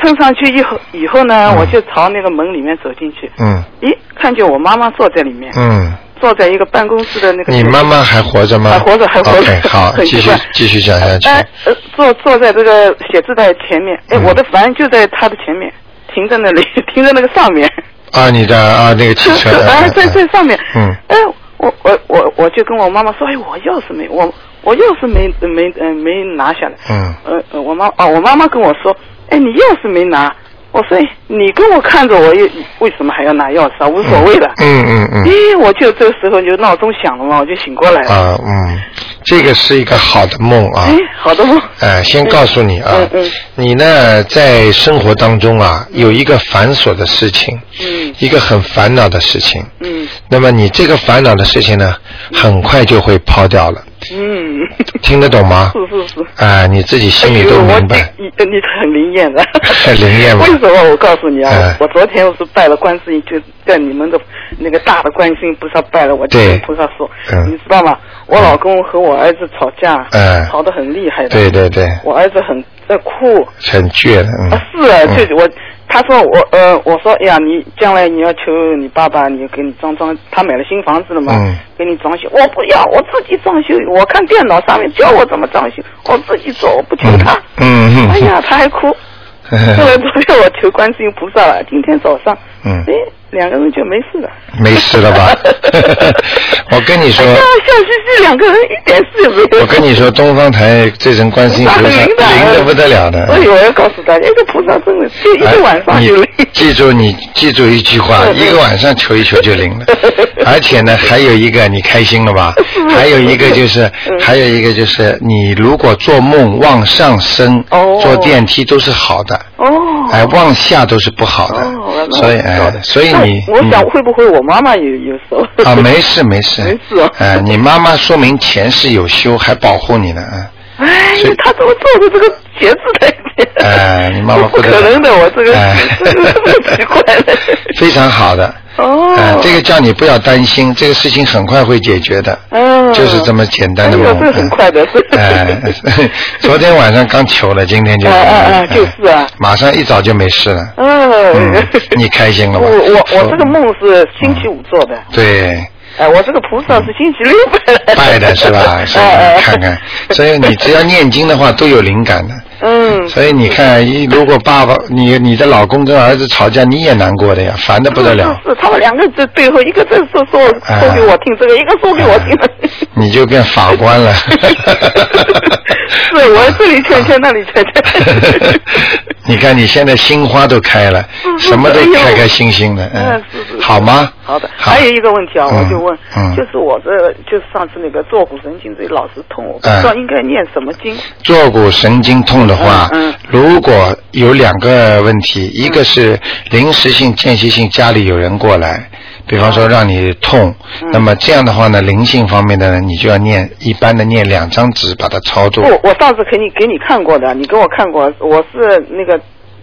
蹭上去以后以后呢，我就朝那个门里面走进去，嗯，咦，看见我妈妈坐在里面，嗯，坐在一个办公室的那个，你妈妈还活着吗？还活着，还活着。好，继续继续讲下去。哎，坐坐在这个写字台前面，哎，我的房就在他的前面，停在那里，停在那个上面。啊，你的啊，那个汽车啊，在在上面。嗯。哎，我我我我就跟我妈妈说，哎，我钥匙没，我我钥匙没没嗯没拿下来。嗯。呃，我妈哦，我妈妈跟我说，哎，你钥匙没拿。我说，你跟我看着我，又为什么还要拿钥匙啊？无所谓的。嗯嗯嗯。咦，我就这个时候就闹钟响了嘛，我就醒过来了。啊嗯，这个是一个好的梦啊。哎，好的梦。哎，先告诉你啊，嗯嗯，你呢在生活当中啊有一个繁琐的事情，嗯，一个很烦恼的事情，嗯，那么你这个烦恼的事情呢，很快就会抛掉了。嗯，听得懂吗？是是是。啊，你自己心里都明白。你你很灵验的。很 灵验吗？为什么？我告诉你啊，我昨天我是拜了观世音，就在你们的那个大的观世音菩萨拜了，我就跟菩萨说，你知道吗？我老公和我儿子吵架，吵得很厉害的。对对对。我儿子很在哭。很倔的，嗯。啊，是啊，就我。他说我呃，我说哎呀，你将来你要求你爸爸，你给你装装，他买了新房子了嘛，给你装修。我不要，我自己装修。我看电脑上面教我怎么装修，我自己做，我不求他。嗯嗯。哎呀，他还哭。后来昨天我求观世音菩萨了，今天早上，嗯，哎，两个人就没事了。没事了吧？我跟你说。笑嘻嘻，两个人一点事也没有。我跟你说，东方台这尊观世音菩萨灵的不得了的。所以我要告诉大家，一个菩萨真的就一个晚上就灵。记住你记住一句话，一个晚上求一求就灵了。而且呢，还有一个你开心了吧？还有一个就是，还有一个就是，你如果做梦往上升，坐电梯都是好的。哦。哎，往下都是不好的。哦。所以哎，所以你。我想会不会我妈妈有有时候。啊，没事没事。没事。哎，你妈妈说明前世有修，还保护你呢，啊。哎，他怎么坐在这个写字台前？哎，你妈妈不可能的，我这个奇怪的。非常好的。哦。哎，这个叫你不要担心，这个事情很快会解决的。嗯。就是这么简单的梦。这很快的。哎，昨天晚上刚求了，今天就。哎哎哎，就是啊。马上一早就没事了。嗯。你开心了吧？我我我这个梦是星期五做的。对。哎，我这个菩萨是星期六拜拜的是吧？看看，所以你只要念经的话，都有灵感的。嗯。所以你看，一如果爸爸你你的老公跟儿子吵架，你也难过的呀，烦的不得了。是，他们两个在背后一个在说说说给我听这个，一个说给我听。你就变法官了。是我这里劝劝，那里劝劝。你看你现在心花都开了，什么都开开心心的，嗯，好吗？好的。还有一个问题啊，我就问，就是我这就是上次那个坐骨神经这老是痛，我不知道应该念什么经。坐骨神经痛的话，如果有两个问题，一个是临时性、间歇性，家里有人过来。比方说让你痛，那么这样的话呢，灵性方面的呢，你就要念一般的念两张纸把它操作。不，我上次给你给你看过的，你给我看过，我是那个。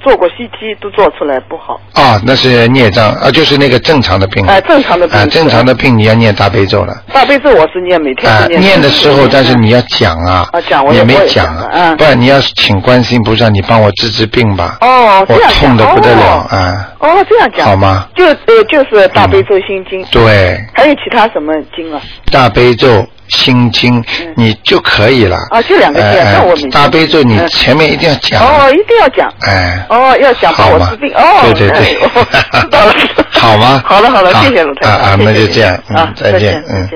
做过 CT 都做出来不好啊，那是孽障啊，就是那个正常的病哎，正常的病啊，正常的病你要念大悲咒了。大悲咒我是念每天念。念的时候，但是你要讲啊，啊讲我也没讲啊，不然你要请观世音菩萨，你帮我治治病吧。哦，我痛的不得了啊。哦，这样讲好吗？就呃就是大悲咒心经。对。还有其他什么经啊？大悲咒。心经，你就可以了。啊，就两个字，那我明白。大悲咒，你前面一定要讲。哦，一定要讲。哎。哦，要讲好我治病。哦。对对对。知道 了。好吗？好了好了，谢谢卢太。啊啊，那就这样。啊，再见。嗯。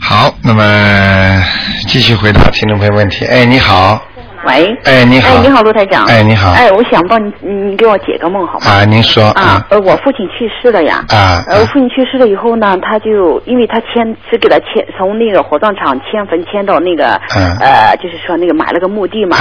好，那么继续回答听众朋友问题。哎，你好。喂，哎，你好，哎，你好，陆台长，哎，你好，哎，我想帮你，你给我解个梦好吗？啊，您说啊，呃，我父亲去世了呀，啊，呃，父亲去世了以后呢，他就因为他迁是给他迁从那个火葬场迁坟迁到那个，呃，就是说那个买了个墓地嘛，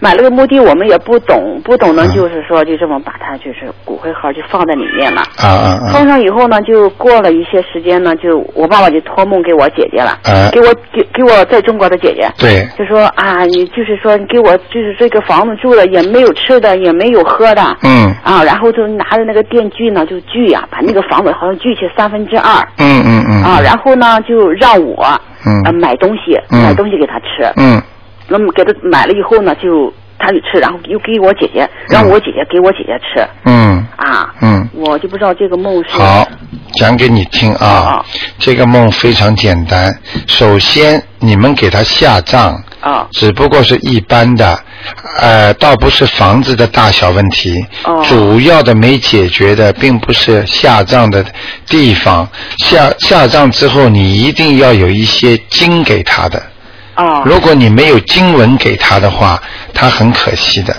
买了个墓地，我们也不懂，不懂呢，就是说就这么把它就是骨灰盒就放在里面了。啊啊啊！放上以后呢，就过了一些时间呢，就我爸爸就托梦给我姐姐了，啊给我给给我在中国的姐姐。对。就说啊，你就是说你给我就是这个房子住了也没有吃的也没有喝的。嗯。啊，然后就拿着那个电锯呢，就锯呀，把那个房子好像锯去三分之二。嗯嗯嗯。啊，然后呢，就让我嗯买东西，买东西给他吃。嗯。那么给他买了以后呢，就他就吃，然后又给我姐姐，让我姐姐给我姐姐吃。嗯。啊。嗯。我就不知道这个梦是。好，讲给你听啊。这个梦非常简单。首先，你们给他下葬。啊。只不过是一般的，呃，倒不是房子的大小问题。哦。主要的没解决的，并不是下葬的地方。下下葬之后，你一定要有一些金给他的。哦。如果你没有经文给他的话，他很可惜的，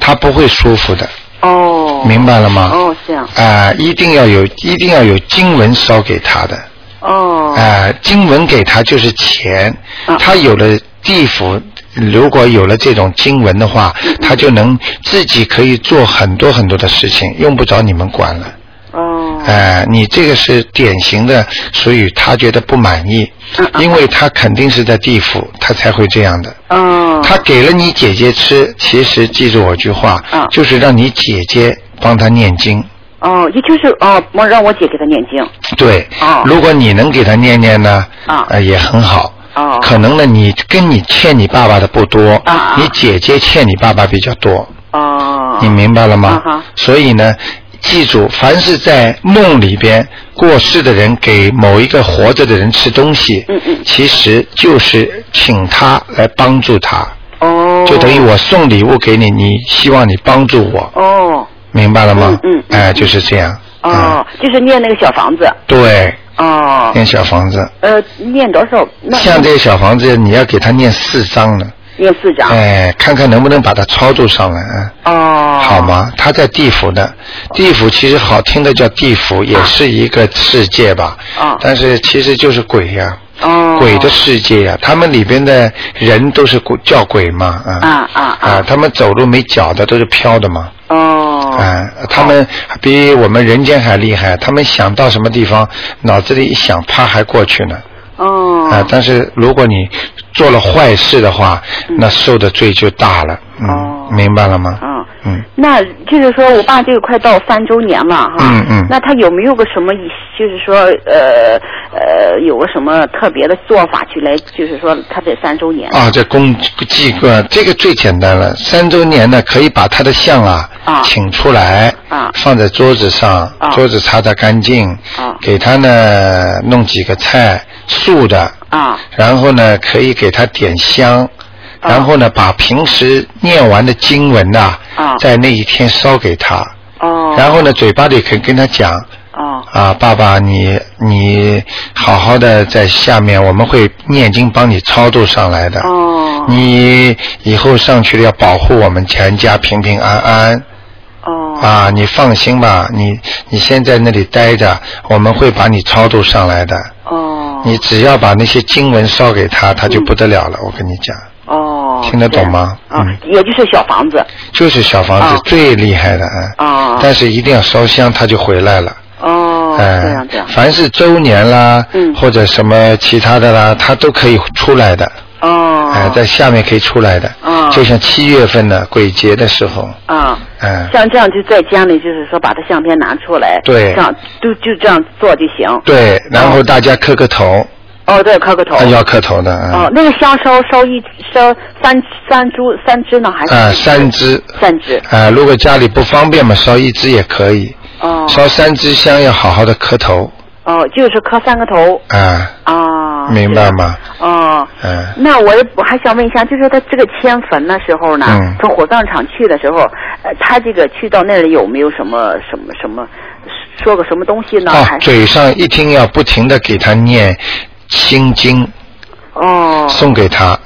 他不会舒服的。哦。明白了吗？哦，这样。啊，一定要有，一定要有经文烧给他的。哦。啊，经文给他就是钱，他有了地府，如果有了这种经文的话，他就能自己可以做很多很多的事情，用不着你们管了。哦。哎，你这个是典型的，所以他觉得不满意，因为他肯定是在地府，他才会这样的。哦。他给了你姐姐吃，其实记住我句话，就是让你姐姐帮他念经。哦，也就是哦，我让我姐给他念经。对。哦。如果你能给他念念呢，啊，也很好。哦。可能呢，你跟你欠你爸爸的不多，啊你姐姐欠你爸爸比较多。哦。你明白了吗？啊哈所以呢，记住，凡是在梦里边过世的人给某一个活着的人吃东西，嗯嗯，其实就是请他来帮助他。哦。就等于我送礼物给你，你希望你帮助我。哦。明白了吗？嗯哎，就是这样。哦，就是念那个小房子。对。哦。念小房子，呃，念多少？那像这个小房子，你要给他念四张呢。念四张。哎，看看能不能把它操作上来啊。哦。好吗？他在地府的，地府其实好听的叫地府，也是一个世界吧。啊。但是其实就是鬼呀。哦。鬼的世界呀，他们里边的人都是鬼叫鬼嘛啊。啊啊啊！他们走路没脚的，都是飘的嘛。哦。啊，他们比我们人间还厉害，他们想到什么地方，脑子里一想，啪还过去呢。哦。啊，但是如果你做了坏事的话，那受的罪就大了。哦。明白了吗？嗯。嗯。那就是说我爸这个快到三周年了哈。嗯嗯。那他有没有个什么，就是说呃呃，有个什么特别的做法去来，就是说他这三周年。啊，这公祭个这个最简单了。三周年呢，可以把他的像啊，请出来，啊，放在桌子上，啊桌子擦擦干净，啊，给他呢弄几个菜，素的，啊，然后呢可以给他点香，然后呢把平时念完的经文呐，啊，在那一天烧给他，哦，然后呢嘴巴里可以跟他讲。哦。啊，爸爸，你你好好的在下面，我们会念经帮你超度上来的。哦。你以后上去了要保护我们全家平平安安。哦。啊，你放心吧，你你先在那里待着，我们会把你超度上来的。哦。你只要把那些经文烧给他，他就不得了了，我跟你讲。哦。听得懂吗？啊，也就是小房子。就是小房子最厉害的，嗯。哦。但是一定要烧香，他就回来了。哦，哎，这样这样。凡是周年啦，嗯，或者什么其他的啦，它都可以出来的。哦。哎，在下面可以出来的。哦。就像七月份的鬼节的时候。啊。嗯。像这样就在家里，就是说把它相片拿出来。对。这样就就这样做就行。对，然后大家磕个头。哦，对，磕个头。要磕头的。哦，那个香烧烧一烧三三株三支呢，还是？啊，三支。三支。啊，如果家里不方便嘛，烧一支也可以。哦。烧三支香要好好的磕头。哦，就是磕三个头。啊。啊。明白吗？哦。嗯。那我我还想问一下，就是他这个迁坟的时候呢，嗯从火葬场去的时候，呃，他这个去到那里有没有什么什么什么说个什么东西呢？哦嘴上一定要不停的给他念心经。哦。送给他。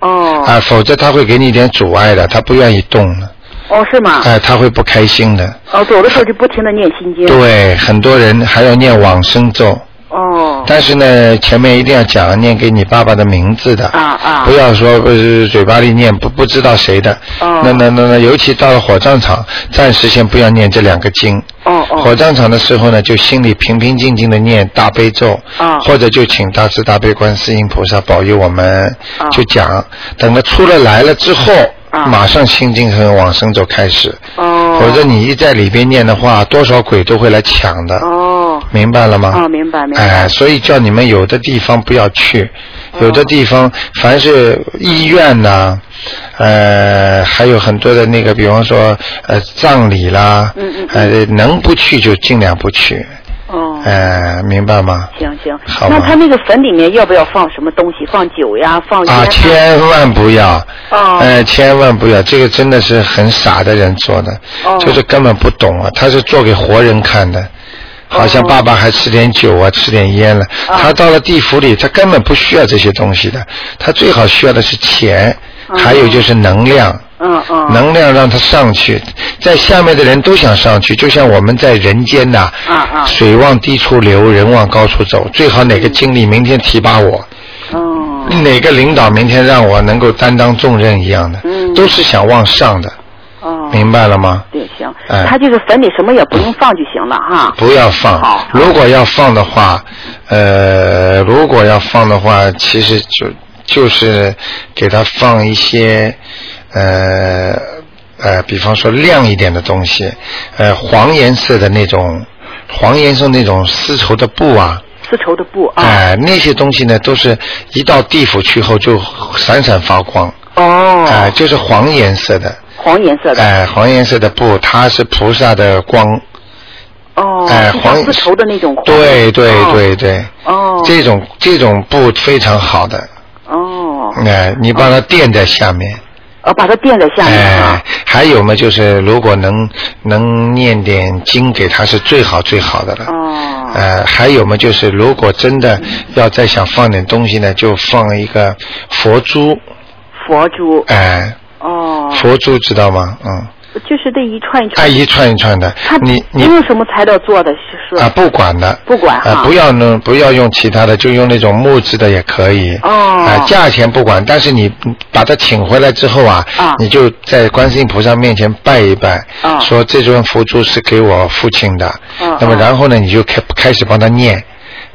哦。啊，否则他会给你一点阻碍的，他不愿意动了。哦，是吗？哎，他会不开心的。哦，走的时候就不停的念心经。对，很多人还要念往生咒。哦。但是呢，前面一定要讲念给你爸爸的名字的。啊啊。不要说不是嘴巴里念不不知道谁的。哦。那那那那，尤其到了火葬场，暂时先不要念这两个经。哦哦。火葬场的时候呢，就心里平平静静的念大悲咒。啊。或者就请大慈大悲观世音菩萨保佑我们。啊。就讲，等他出了来了之后。马上心经和往生咒开始，否则你一在里边念的话，多少鬼都会来抢的。哦，明白了吗？哦，明白明白。哎，所以叫你们有的地方不要去，有的地方凡是医院呐，呃，还有很多的那个，比方说呃葬礼啦，嗯嗯，呃能不去就尽量不去。哦，哎，明白吗？行行，好那他那个坟里面要不要放什么东西？放酒呀，放啊，千万不要。哦。哎，千万不要，这个真的是很傻的人做的，就是根本不懂啊，他是做给活人看的，好像爸爸还吃点酒啊，吃点烟了，他到了地府里，他根本不需要这些东西的，他最好需要的是钱，还有就是能量。嗯嗯，能量让他上去，在下面的人都想上去，就像我们在人间呐，啊啊，水往低处流，人往高处走，最好哪个经理明天提拔我，哦，哪个领导明天让我能够担当重任一样的，嗯，都是想往上的，哦，明白了吗？对，行，他就是粉里什么也不用放就行了哈，不要放，好，如果要放的话，呃，如果要放的话，其实就就是给他放一些。呃呃，比方说亮一点的东西，呃，黄颜色的那种，黄颜色那种丝绸的布啊，丝绸的布啊，哎，那些东西呢，都是一到地府去后就闪闪发光。哦。哎，就是黄颜色的。黄颜色的。哎，黄颜色的布，它是菩萨的光。哦。哎，黄丝绸的那种。对对对对。哦。这种这种布非常好的。哦。哎，你把它垫在下面。哦，把它垫在下面哎，还有嘛，就是如果能能念点经给他是最好最好的了。哦。呃，还有嘛，就是如果真的要再想放点东西呢，就放一个佛珠。佛珠。哎。哦。佛珠知道吗？嗯。就是这一串一串。哎，一串一串的。它你你用什么材料做的？是啊，不管的。不管啊，不要弄，不要用其他的，就用那种木质的也可以。哦。啊，价钱不管，但是你把它请回来之后啊，你就在观世音菩萨面前拜一拜，啊说这尊佛珠是给我父亲的。那么然后呢，你就开开始帮他念，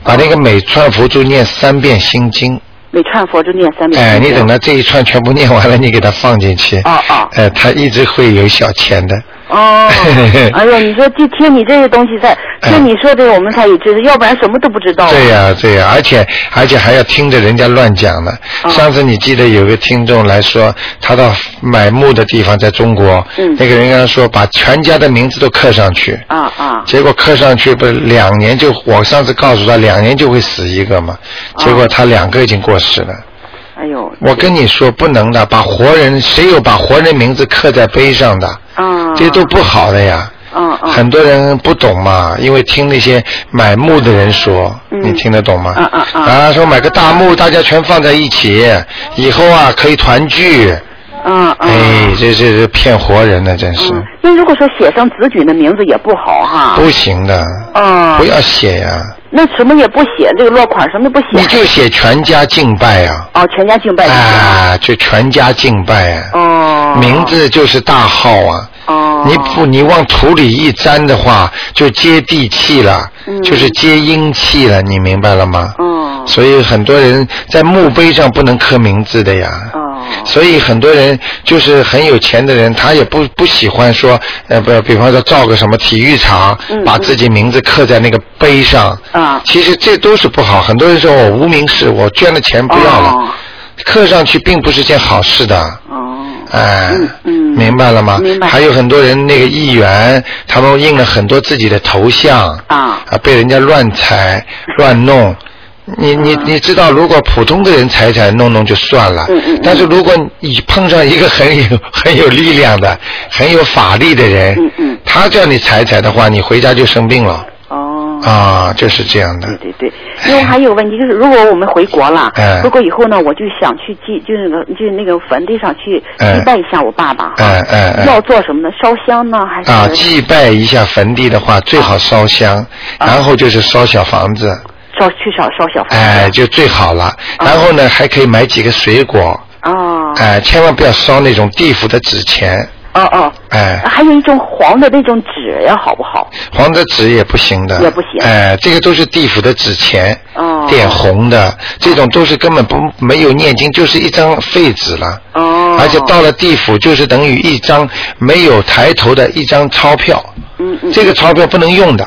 把那个每串佛珠念三遍心经。每串佛珠念三遍。哎，你等到这一串全部念完了，你给它放进去。哦哦。哎，它一直会有小钱的。哦。哎呦，你说就听你这些东西在听你说这个，我们才有知识，要不然什么都不知道。对呀对呀，而且而且还要听着人家乱讲呢。上次你记得有个听众来说，他到买墓的地方在中国，那个人跟他说把全家的名字都刻上去。啊啊。结果刻上去不两年就，我上次告诉他两年就会死一个嘛，结果他两个已经过世了。哎呦！我跟你说不能的，把活人谁有把活人名字刻在碑上的？啊。这都不好的呀。嗯嗯。很多人不懂嘛，因为听那些买墓的人说，你听得懂吗？嗯嗯嗯。啊，说买个大墓，大家全放在一起，以后啊可以团聚。嗯嗯。哎，这这这骗活人呢，真是。那如果说写上子女的名字也不好哈。不行的。嗯。不要写呀。那什么也不写，这个落款什么也不写。你就写全家敬拜啊。哦，全家敬拜。啊，就全家敬拜啊。哦。名字就是大号啊。哦。你不，你往土里一粘的话，就接地气了，就是接阴气了，你明白了吗？哦。所以很多人在墓碑上不能刻名字的呀。哦。所以很多人就是很有钱的人，他也不不喜欢说，呃，不，比方说造个什么体育场，把自己名字刻在那个碑上。啊。其实这都是不好。很多人说我无名氏，我捐了钱不要了，刻上去并不是件好事的。哦。哎。嗯。明白了吗？明白。还有很多人那个议员，他们印了很多自己的头像。啊。啊，被人家乱踩乱弄。你你你知道，如果普通的人踩踩弄弄就算了，嗯嗯但是如果你碰上一个很有很有力量的、很有法力的人，嗯嗯，他叫你踩踩的话，你回家就生病了。哦。啊，就是这样的。对对对，因为还有问题就是，如果我们回国了，哎回国以后呢，我就想去祭，就是那个就是那个坟地上去祭拜一下我爸爸。哎哎哎。要做什么呢？烧香呢，还是？啊，祭拜一下坟地的话，最好烧香，然后就是烧小房子。烧去烧烧小房子。哎，就最好了。然后呢，还可以买几个水果。哦。哎，千万不要烧那种地府的纸钱。哦哦，哎，还有一种黄的那种纸呀，好不好？黄的纸也不行的，也不行。哎，这个都是地府的纸钱，哦，点红的，这种都是根本不没有念经，就是一张废纸了。哦，而且到了地府，就是等于一张没有抬头的一张钞票。嗯嗯，这个钞票不能用的。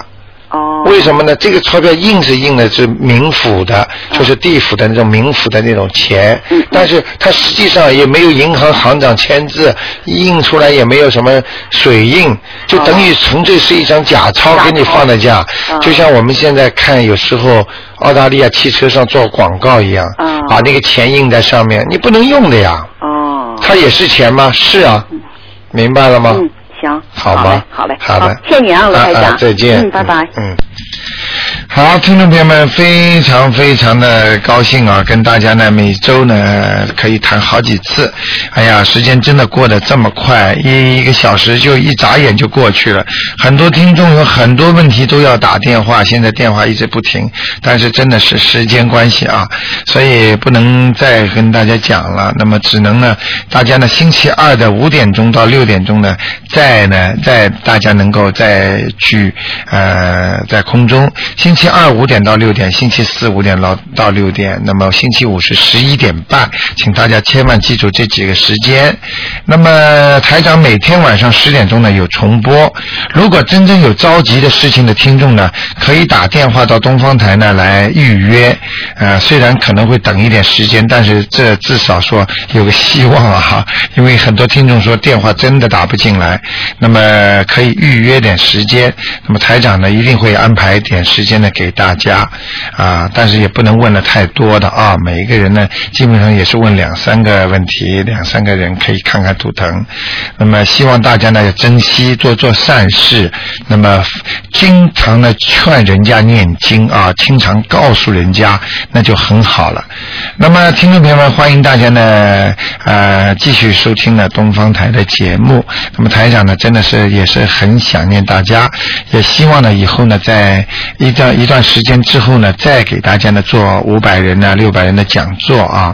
哦，为什么呢？这个钞票印是印的是冥府的，就是地府的那种冥府的那种钱，但是它实际上也没有银行行长签字，印出来也没有什么水印，就等于纯粹是一张假钞给你放在家，就像我们现在看有时候澳大利亚汽车上做广告一样，把那个钱印在上面，你不能用的呀。哦，它也是钱吗？是啊，明白了吗？行，好吗？好嘞，好嘞，谢谢你啊，罗台长，再见，嗯，拜拜，嗯。好，听众朋友们，非常非常的高兴啊，跟大家呢每周呢可以谈好几次。哎呀，时间真的过得这么快，一一个小时就一眨眼就过去了。很多听众有很多问题都要打电话，现在电话一直不停，但是真的是时间关系啊，所以不能再跟大家讲了。那么只能呢，大家呢星期二的五点钟到六点钟呢，再呢再大家能够再去呃在空中。星期期二五点到六点，星期四五点到到六点，那么星期五是十一点半，请大家千万记住这几个时间。那么台长每天晚上十点钟呢有重播，如果真正有着急的事情的听众呢，可以打电话到东方台呢来预约。呃，虽然可能会等一点时间，但是这至少说有个希望啊，哈因为很多听众说电话真的打不进来，那么可以预约点时间。那么台长呢一定会安排点时间呢给大家啊，但是也不能问的太多的啊，每一个人呢基本上也是问两三个问题，两三个人可以看看图腾。那么希望大家呢要珍惜，做做善事，那么经常的劝人家念经啊，经常告诉人家，那就很好了。那么听众朋友们，欢迎大家呢呃继续收听呢东方台的节目。那么台长呢真的是也是很想念大家，也希望呢以后呢在一段一段时间之后呢，再给大家呢做五百人呢、六百人的讲座啊。